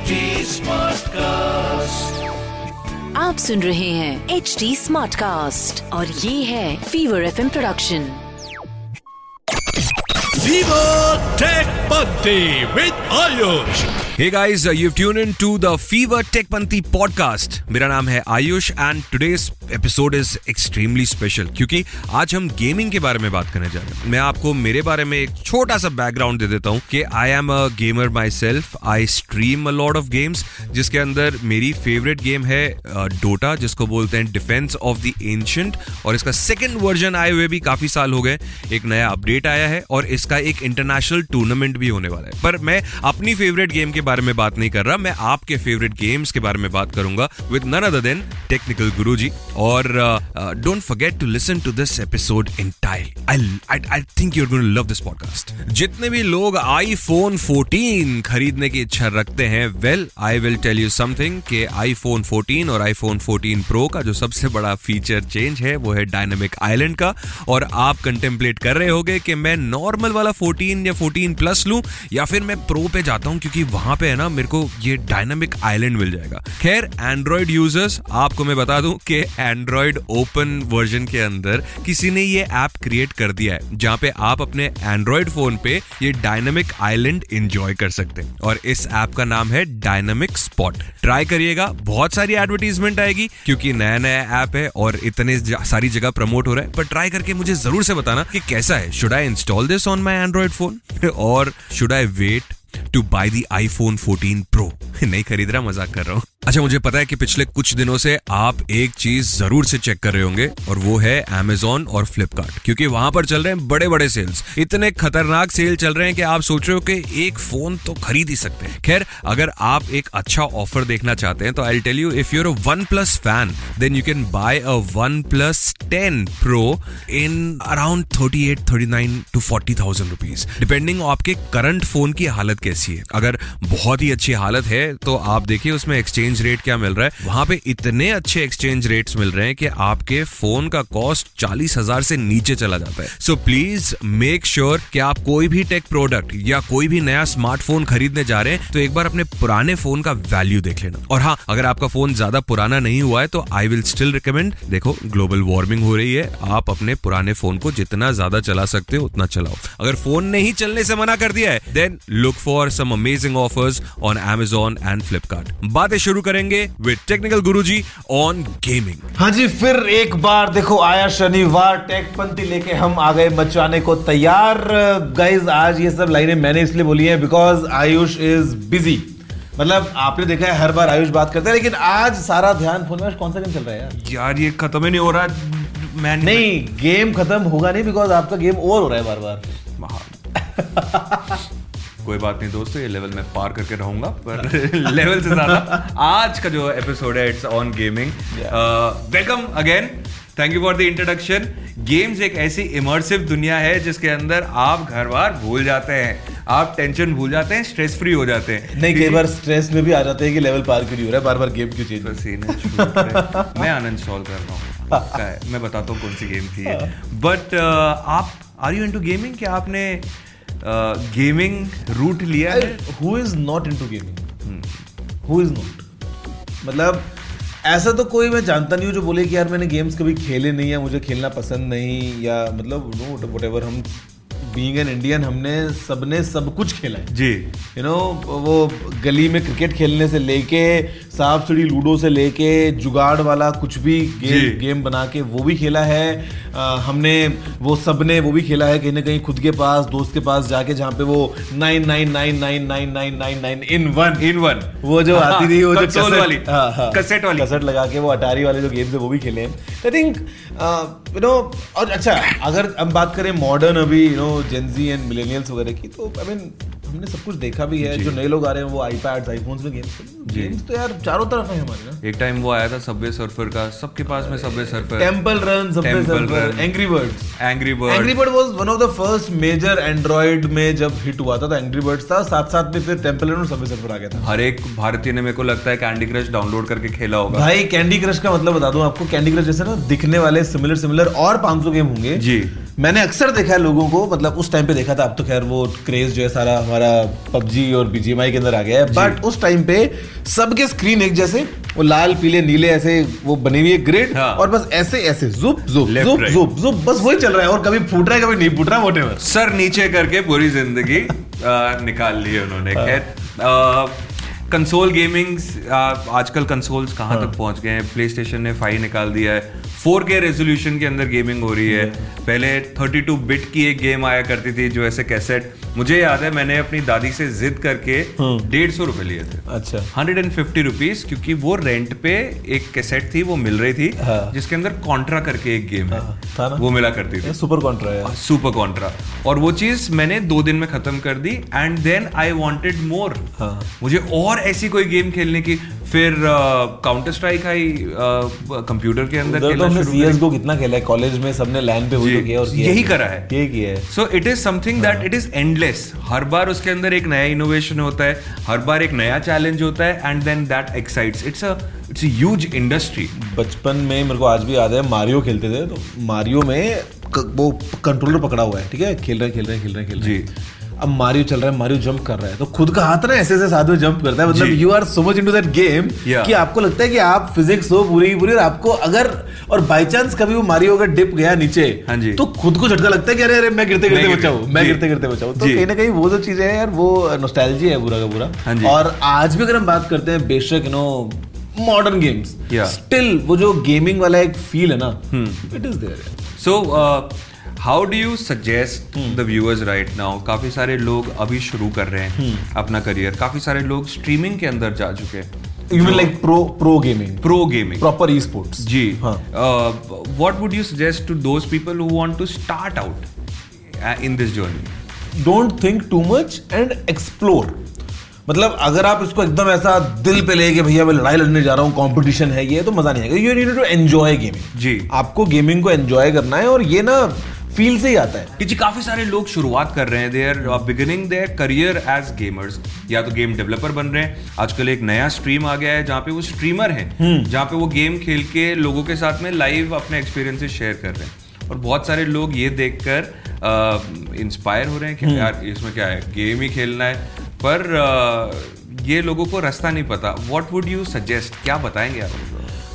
HD cast आप सुन रहे हैं एच डी स्मार्ट कास्ट और ये है fever F production Viva tech Bunty Hey guys, uh, you've tuned in to the Fever Tech podcast. मेरा नाम है Ayush and today's episode is extremely special क्योंकि आज हम गेमिंग के बारे में बात करने जा रहे हैं। मैं आपको मेरे बारे में एक छोटा सा बैकग्राउंड दे देता हूँ कि I am a gamer myself I stream a lot of games जिसके अंदर मेरी फेवरेट गेम है डोटा uh, जिसको बोलते हैं डिफेंस ऑफ़ द एंशंट और इसका सेकेंड वर्जन आए हुए भी काफ़ी साल हो गए। एक नया अपडेट आया है और इसका एक इंटरनेशनल टूर्नामेंट भी होने वाला है। पर मैं अपनी फेवरेट गेम के बारे में बात नहीं कर रहा, मैं आपके फेवरेट गेम्स के बारे में बात करूँगा with none other than technical Guruji. और don't forget to listen to this episode until I I think you going love this podcast जितने भी लोग आईफोन 14 खरीदने की इच्छा रखते हैं well I will tell you something कि आईफोन 14 और आईफोन 14 प्रो का जो सबसे बड़ा फीचर चेंज है, वो है डायनामिक आइलैंड का। और आप कंटेम्पलेट कर रहे होगे कि मैं नॉर्मल वाला 14 या 14 प्लस लूँ, या फिर मैं प्रो पे जाता हूँ क्योंकि वहाँ पे है ना मेरे को ये डायनामिक आइलैंड मिल जाएगा। खैर एंड्रॉइड यूज़र्स आपको मैं बता दूँ कि एंड्रॉइड ओपन वर्जन के अंदर किसी ने ये ऐप क्रिएट कर दिया है, जहाँ पे आप अपने एंड्रॉइड फ़ोन पे ये डायनामिक आइलैंड एंजॉय कर सकते हैं। और इस ऐप का नाम है डायनामिक स्पॉट ट्राई करिएगा, बहुत सारी एडवर्टीजमेंट आएगी, क्योंकि नया नया ऐप है और इतने सारी जगह प्रमोट हो रहा है। पर ट्राई करके मुझे ज़रूर से बताना कि कैसा है। Should I install this on my Android phone और should I wait to buy the iPhone 14 pro नहीं खरीद रहा मज़ाक कर रहा हूँ। अच्छा मुझे पता है कि पिछले कुछ दिनों से आप एक चीज़ ज़रूर से चेक कर रहे होंगे, और वो है Amazon और फ्लिपकार्ट क्योंकि वहाँ पर चल रहे हैं बड़े बड़े सेल्स इतने खतरनाक सेल चल रहे हैं कि आप सोच रहे हो कि एक फ़ोन तो खरीद ही सकते हैं। खैर, अगर आप एक अच्छा ऑफ़र देखना चाहते हैं तो I tell you if you're OnePlus fan then you can buy a OnePlus ten pro in around thirty eight thirty nine to forty thousand rupees depending आपके करंट फ़ोन की हालत कैसी है। अगर बहुत ही अच्छी हालत है तो आप देखिए, उसमें एक्सचेंज रेट क्या मिल रहा है? वहाँ पे इतने अच्छे एक्सचेंज रेट्स मिल रहे हैं कि आपके फ़ोन का कॉस्ट चालीस हज़ार से नीचे चला जाता है। सो प्लीज़ मेक श्योर कि आप कोई भी टेक प्रोडक्ट या कोई भी नया स्मार्टफ़ोन खरीदने जा रहे हैं तो एक बार अपने पुराने फ़ोन का वैल्यू देख लेना। और हाँ अगर आपका फ़ोन ज़्यादा पुराना नहीं हुआ है तो आई विल स्टिल रिकमेंड देखो ग्लोबल वार्मिंग हो रही है, आप अपने पुराने फ़ोन को जितना ज़्यादा चला सकते हो, उतना चलाओ। अगर फ़ोन ने ही चलने से मना कर दिया है then look for some amazing offers on Amazon and Flipkart बातें शुरू करेंगे with technical Guruji on gaming हाँ जी फिर एक बार देखो आया शनिवार टेक पंथी लेके हम आ गए मचाने को तैयार। गाइज़ आज ये सब लाइनें मैंने इसलिए बोली है बिकॉज़ आयुष इज़ बिज़ी मतलब आपने देखा है हर बार आयुष बात करता है लेकिन आज सारा ध्यान फ़ोन में कौन सा गेम चल रहा है यार? यार ये खत्म ही नहीं हो रहा मैं नहीं गेम खत्म होगा नहीं बिकॉज़ आपका गेम ओवर हो रहा है बार बार कोई बात नहीं दोस्तों ये लेवल मैं पार करके रहूँगा पर लेवल से ज़्यादा आज का जो एपिसोड है it's on gaming welcome again thank you for the introduction games एक ऐसी इमर्सिव दुनिया है जिसके अंदर आप घर बार भूल जाते हैं। आप टेंशन भूल जाते हैं स्ट्रेस फ्री हो जाते हैं। नहीं कई बार स्ट्रेस में भी आ जाते हैं कि लेवल पार क्यों नहीं हो रहा है बार बार गेम क्यों चेंज सीन है। मैं अनइंस्टॉल कर रहा हूँ। मैं बताता हूँ कौन सी गेम थी बट आप आर यू इनटू गेमिंग क्या आपने गेमिंग रूट लिया है। Who is not into gaming who is not मतलब ऐसा तो कोई मैं जानता नहीं हूँ जो बोले कि यार मैंने गेम्स कभी खेले नहीं या मुझे खेलना पसंद नहीं या मतलब नो वट एवर हम बींग एन इंडियन हमने सबने सब कुछ खेला है। जी। यू you नो know, वो गली में क्रिकेट खेलने से लेके सांप सीढ़ी लूडो से लेके जुगाड़ वाला कुछ भी गेम गेम बना के वो भी खेला है। आ, हमने वो सबने वो भी खेला है कहीं ना कहीं खुद के पास दोस्त के पास जाके जहाँ पे वो nine nine nine nine nine nine nine nine in one in one वो जो आती थी वो जो कंसोल वाली। हाँ हाँ। कसेट वाली। कसेट लगा के वो अटारी वाले जो गेम्स है वो भी खेले हैं। आई थिंक यू नो और अच्छा अगर हम बात करें मॉडर्न अभी you know Gen Z and millennials वगैरह की तो आई मीन हमने सब कुछ देखा भी है जो। नए लोग आ रहे हैं वो आईपैड्स आईफोन्स में गेम्स गेम्स तो यार चारों तरफ़ है हमारे ना। एक टाइम वो आया था सबवे सर्फर का सबके पास में Subway Surfer Temple Run Subway Surfer Angry Birds Angry Bird Angry Bird was one of the first major Android में जब हिट हुआ था तो एंग्री बर्ड्स था। साथ साथ में फिर टेंपल रन और सबवे सर्फर आ गया था। हर एक भारतीय ने मेरे को लगता है कैंडी क्रश डाउनलोड करके खेला होगा। भाई कैंडी क्रश का मतलब बता दूँ आपको कैंडी क्रश जैसे ना दिखने वाले सिमिलर सिमिलर और 500 गेम होंगे। जी। मैंने अक्सर देखा है लोगों को मतलब उस टाइम पे देखा था अब तो खैर वो क्रेज जो है सारा हमारा पबजी और बीजीएमआई के अंदर आ गया है। बट उस टाइम पे सबके स्क्रीन एक जैसे वो लाल पीले नीले ऐसे वो बनी हुई है ग्रिड हाँ। और बस ऐसे ऐसे जुप जुप Left, जुप right. जुप जुप बस वही चल रहा है और कभी फूट रहा है कभी नहीं फूट रहा वोट सर नीचे करके पूरी ज़िंदगी निकाल ली है उन्होंने। खैर कंसोल गेमिंग्स आजकल कंसोल्स कहाँ तक पहुँच गए हैं? प्ले स्टेशन ने फाइव निकाल दिया है। फोर के रेजोल्यूशन के अंदर गेमिंग हो रही है। पहले 32 बिट की एक गेम आया करती थी जो ऐसे कैसेट मुझे याद है मैंने अपनी दादी से जिद करके डेढ़ सौ रुपए लिए थे। अच्छा। हंड्रेड एंड फिफ्टी रुपीज़ क्योंकि वो रेंट पे एक कैसेट थी वो मिल रही थी हाँ। जिसके अंदर कॉन्ट्रा करके एक गेम है। हाँ, था ना? वो मिला करती थी। सुपर कॉन्ट्रा सुपर कॉन्ट्रा और वो चीज़ मैंने दो दिन में खत्म कर दी and then I wanted more. मुझे और ऐसी कोई गेम खेलने की फिर काउंटर स्ट्राइक आई कंप्यूटर के अंदर तो हमने सीएस को कितना खेला है? कॉलेज में सबने लैन पे वही तो किया और किया यही करा है। यही किया है। So it is something that it is endless हर बार उसके अंदर एक नया इनोवेशन होता है हर बार एक नया चैलेंज होता है and then that excites it's a it's huge industry बचपन में मेरे को आज भी याद है मारियो खेलते थे तो मारियो में वो कंट्रोलर पकड़ा हुआ है ठीक है? खेल रहे खेल रहे खेल रहे खेल रहे जी। अब मारियो चल रहा है मारियो जंप कर रहा है। तो खुद का हाथ ना ऐसे ऐसे साथ में जंप करता है। मतलब you are so much into that game कि आपको लगता है कि आप फिजिक्स हो पूरी की पूरी और आपको अगर और बाय चांस कभी वो मारियो अगर डिप गया नीचे हाँ जी। तो खुद को झटका लगता है कि अरे अरे मैं गिरते गिरते गिर बचाऊं। मैं गिरते गिरते बचाऊं। तो कहीं ना कहीं वो जो चीज़ें हैं यार वो नोस्टैल्जी है पूरा का पूरा। हाँ और आज भी अगर हम बात करते हैं बेशक you know modern games still वो जो गेमिंग वाला एक फील है ना। It is there so how do you suggest the viewers right now काफ़ी सारे लोग अभी शुरू कर रहे हैं अपना करियर काफ़ी सारे लोग स्ट्रीमिंग के अंदर जा चुके हैं. You mean like pro pro gaming pro gaming proper esports जी. हाँ what would you suggest to those people who want to start out in this journey don't think too much and explore मतलब अगर आप इसको एकदम ऐसा दिल पे लेके भैया मैं लड़ाई लड़ने जा रहा हूँ कंपटीशन है ये तो मज़ा नहीं आएगा। You need to enjoy gaming जी। आपको गेमिंग को एंजॉय करना है और ये ना फील से ही आता है। कि जी काफ़ी सारे लोग शुरुआत कर रहे हैं। They are beginning their career as gamers या तो गेम डेवलपर बन रहे हैं। आजकल एक नया स्ट्रीम आ गया है जहाँ पे वो स्ट्रीमर हैं। जहाँ पे वो गेम खेल के लोगों के साथ में लाइव अपने एक्सपीरियंसेस शेयर कर रहे हैं। और बहुत सारे लोग ये देखकर इंस्पायर हो रहे हैं कि यार इसमें क्या है? गेम ही खेलना है। पर uh, ये लोगों को रास्ता नहीं पता। व्हाट वुड यू सजेस्ट क्या बताएँगे आप?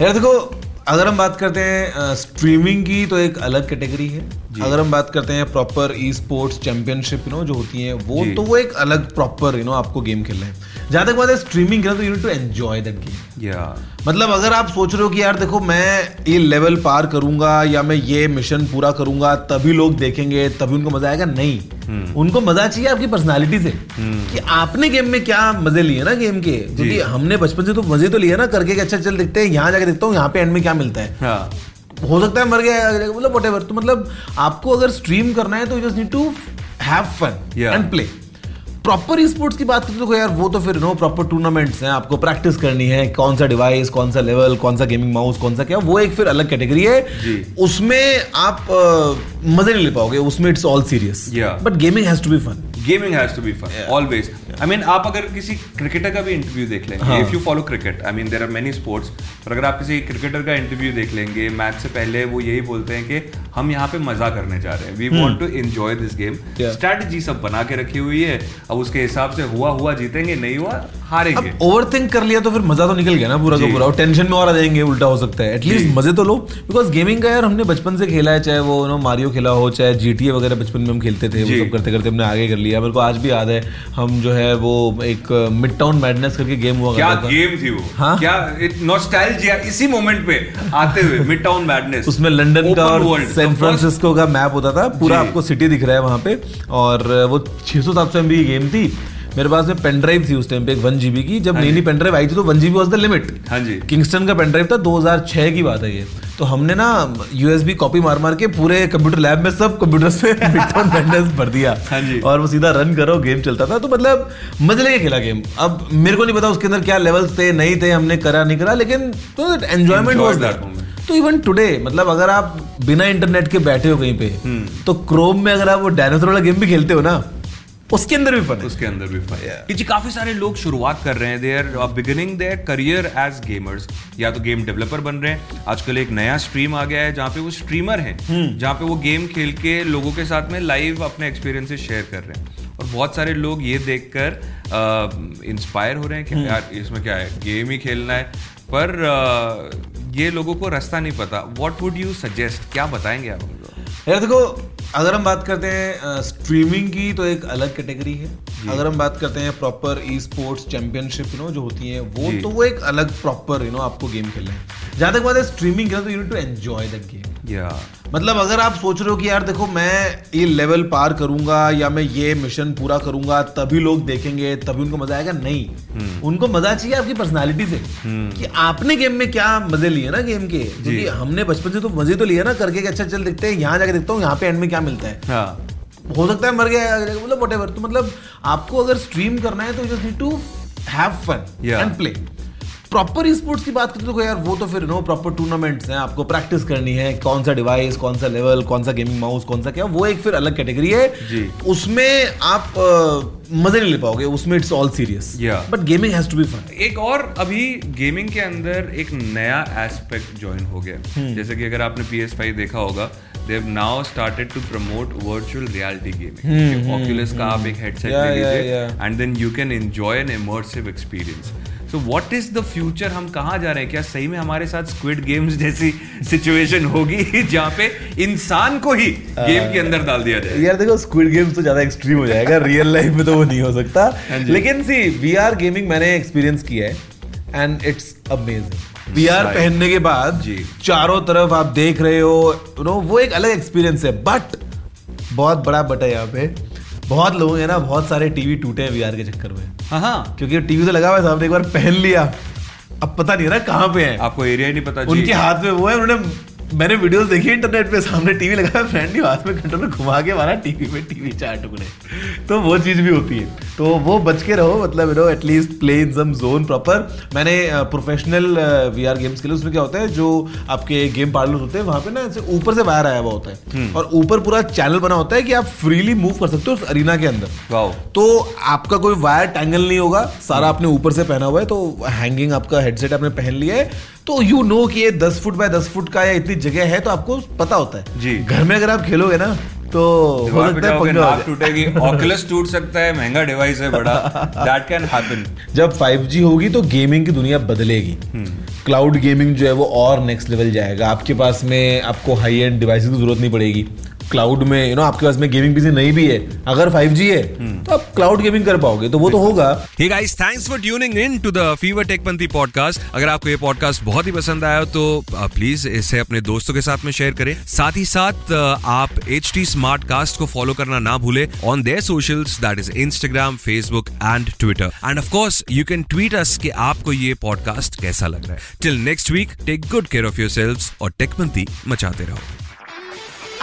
यार देखो अगर हम बात करते हैं स्ट्रीमिंग की तो एक अलग कैटेगरी है। अगर हम बात करते हैं proper esports championship you know जो होती है वो तो वो एक अलग प्रॉपर यू नो आपको गेम खेलना है। जहाँ तक बात है स्ट्रीमिंग तो you to enjoy that game मतलब अगर आप सोच रहे हो कि यार देखो मैं ये लेवल पार करूँगा या मैं ये मिशन पूरा करूँगा तभी लोग देखेंगे तभी उनको मज़ा आएगा। नहीं। उनको मज़ा चाहिए आपकी पर्सनालिटी से। कि आपने गेम में क्या मज़े लिए ना गेम के? क्योंकि हमने बचपन से तो मज़े तो लिए ना करके अच्छा चल देखते हैं यहाँ जाके देखता हूँ यहाँ पे एंड में क्या मिलता है। हाँ। हो सकता है मर गया मतलब वट तो मतलब आपको अगर स्ट्रीम करना है तो you just need to have fun and play proper esports की बात करते तो यार वो तो फिर नो प्रॉपर टूर्नामेंट्स हैं आपको प्रैक्टिस करनी है कौन सा डिवाइस कौन सा लेवल कौन सा गेमिंग माउस कौन सा क्या वो एक फिर अलग कैटेगरी है। उसमें आप मज़े नहीं ले पाओगे उसमें it's all serious but gaming has to be fun gaming has to be fun always I mean आप अगर किसी क्रिकेटर का भी इंटरव्यू देख लेंगे। If you follow cricket I mean there are many sports पर अगर आप किसी क्रिकेटर का इंटरव्यू देख लेंगे मैच से पहले वो यही बोलते हैं कि हम यहाँ पे मज़ा करने जा रहे हैं। We want to enjoy this game strategy सब बना के रखी हुई है। अब उसके हिसाब से हुआ हुआ जीतेंगे नहीं हुआ हारेंगे। अब ओवर थिंक कर लिया तो फिर मज़ा तो निकल गया ना पूरा का पूरा। और टेंशन में और आ जाएँगे उल्टा हो सकता है। एटलीस्ट मज़े तो लो। बिकॉज़ गेमिंग का यार हमने बचपन से खेला है चाहे वो नो मारियो खेला हो चाहे जीटीए वगैरह बचपन में हम खेलते थे वो सब करते करते हमने आगे कर लिया। मेरे को आज भी याद है हम जो है वो एक मिड टाउन मैडनेस करके गेम हुआ क्या गेम थी। वो? हाँ? क्या नॉस्टैल्जिया इसी मोमेंट पे आते हुए मिड टाउन मैडनेस उसमें लंदन का और सैन फ्रांसिस्को का मैप होता था। पूरा आपको सिटी दिख रहा है वहाँ पे। और वो 600 700 एमबी की गेम थी। मेरे पास में पेन ड्राइव थी उस टाइम पे एक वन जीबी की। जब नई नई पेन ड्राइव आई थी तो one GB was the limit हाँ जी। किंगस्टन का पेन ड्राइव था 2006 की बात है ये। तो हमने ना यूएसबी कॉपी मार मार के पूरे कंप्यूटर लैब में सब कंप्यूटर्स पे बिटकॉइन भर दिया। हाँ जी। और वो सीधा रन करो गेम चलता था। तो मतलब मज़े लेके खेला गेम अब मेरे को नहीं पता उसके अंदर क्या लेवल्स थे नहीं थे हमने करा नहीं करा लेकिन तो एंजॉयमेंट वाज दैट तो इवन टुडे मतलब अगर आप बिना इंटरनेट के बैठे हो कहीं पे हम्म। तो क्रोम में अगर आप वो डायनासोर वाला गेम भी खेलते हो ना उसके अंदर भी फन है। उसके अंदर भी फन. कि जी काफ़ी सारे लोग शुरुआत कर रहे हैं। They are beginning their career as gamers या तो गेम डेवलपर बन रहे हैं। आजकल एक नया स्ट्रीम आ गया है जहाँ पे वो स्ट्रीमर हैं। हम्म। जहाँ पे वो गेम खेल के लोगों के साथ में लाइव अपने एक्सपीरियंसेस शेयर कर रहे हैं। और बहुत सारे लोग ये देखकर इंस्पायर हो रहे हैं कि हम्म। यार इसमें क्या है? गेम ही खेलना है। पर अ, ये लोगों को रास्ता नहीं पता। व्हाट वुड यू सजेस्ट क्या बताएँगे आप यार देखो अगर हम बात करते हैं स्ट्रीमिंग की तो एक अलग कैटेगरी है। अगर हम बात करते हैं proper esports championship you know जो होती है वो तो वो एक अलग प्रॉपर यू नो आपको गेम खेलना है। जहाँ तक बात है स्ट्रीमिंग की तो you need to enjoy the game या मतलब अगर आप सोच रहे हो कि यार देखो मैं ये लेवल पार करूँगा या मैं ये मिशन पूरा करूँगा तभी लोग देखेंगे तभी उनको मज़ा आएगा। नहीं। उनको मज़ा चाहिए आपकी पर्सनालिटी से। कि आपने गेम में क्या मज़े लिए ना गेम के? क्योंकि हमने बचपन से तो मज़े तो लिए ना करके कि अच्छा चल देखते हैं यहाँ जाके देखता हूँ यहाँ पे एंड में क्या मिलता है। हाँ। हो सकता है मर गया मतलब वट तो मतलब आपको अगर स्ट्रीम करना है तो just need to have fun and play proper sports की बात करते तो यार वो तो फिर नो प्रॉपर टूर्नामेंट्स हैं आपको प्रैक्टिस करनी है कौन सा डिवाइस कौन सा लेवल कौन सा गेमिंग माउस कौन सा क्या वो एक फिर अलग कैटेगरी है। जी। उसमें आप मज़े नहीं ले पाओगे उसमें it's all serious but gaming has to be fun एक और अभी गेमिंग के अंदर एक नया एस्पेक्ट ज्वाइन हो गया। हम्म। जैसे कि अगर आपने पी एस फाइव देखा होगा they have now started to promote virtual reality gaming Oculus का आप एक हेडसेट हम्म, ले लीजिए and then you can enjoy an immersive experience so what is the future हम कहाँ जा रहे हैं? क्या सही में हमारे साथ स्क्विड गेम्स जैसी सिचुएशन होगी? जहाँ पे इंसान को ही गेम के अंदर डाल दिया जाए। यार देखो स्क्विड गेम्स तो ज़्यादा एक्सट्रीम हो जाएगा। रियल लाइफ में तो वो नहीं हो सकता। हाँ लेकिन सी वीआर गेमिंग मैंने एक्सपीरियंस किया है एंड इट्स अमेजिंग वीआर पहनने के बाद जी। चारों तरफ़ आप देख रहे हो यू नो वो एक अलग एक्सपीरियंस है। बट बहुत बड़ा बट है यहाँ पे। बहुत लोग हैं ना बहुत सारे टीवी टूटे हैं वीआर के चक्कर में। हाँ हाँ। क्योंकि टीवी से लगा हुआ है ने एक बार पहन लिया। अब पता नहीं ना कहाँ पे है। आपको एरिया ही नहीं पता उनके हाथ में वो है उन्होंने मैंने वीडियोस देखी इंटरनेट पे सामने टीवी लगा है फ्रेंड ने हाथ में कंट्रोलर घुमा के मारा टीवी में टीवी चार टुकड़े। तो वो चीज़ भी होती है। तो वो बच के रहो मतलब you know at least play in some zone proper मैंने प्रोफेशनल वीआर गेम्स के लिए उसमें क्या होता है जो आपके गेम पार्लर होते हैं वहाँ पे ना ऐसे ऊपर से बाहर आया हुआ होता है। और ऊपर पूरा चैनल बना होता है कि आप फ्रीली मूव कर सकते हो उस अरीना के अंदर। तो आपका कोई वायर टैंगल नहीं होगा सारा आपने ऊपर से पहना हुआ है तो हैंगिंग आपका हेडसेट आपने पहन लिया है तो यू नो कि ये दस फुट बाय दस फुट का या इतनी जगह है तो आपको पता होता है। जी। घर में अगर आप खेलोगे ना तो हो सकता है नाक टूटेगी ऑकुलस टूट सकता है महँगा डिवाइस है बड़ा। दैट कैन हैपन जब 5G होगी तो गेमिंग की दुनिया बदलेगी। क्लाउड गेमिंग जो है वो और नेक्स्ट लेवल जाएगा। आपके पास में आपको हाई एंड डिवाइसेस की ज़रूरत नहीं पड़ेगी। क्लाउड में यू नो आपके पास में गेमिंग पीसी नहीं भी है अगर 5G है hmm. तो आप क्लाउड गेमिंग कर पाओगे तो वो तो होगा। Hey guys thanks for tuning in to the Fever Tech Panthi podcast अगर आपको ये पॉडकास्ट बहुत ही पसंद आया तो प्लीज़ इसे अपने दोस्तों के साथ में शेयर करें। साथ ही साथ आप एच टी स्मार्ट कास्ट को फॉलो करना ना भूले on there socials that is Instagram Facebook and Twitter and of course you can tweet us कि आपको ये पॉडकास्ट कैसा लग रहा है। Till next week take good care of your और टेकपंथी मचाते रहो।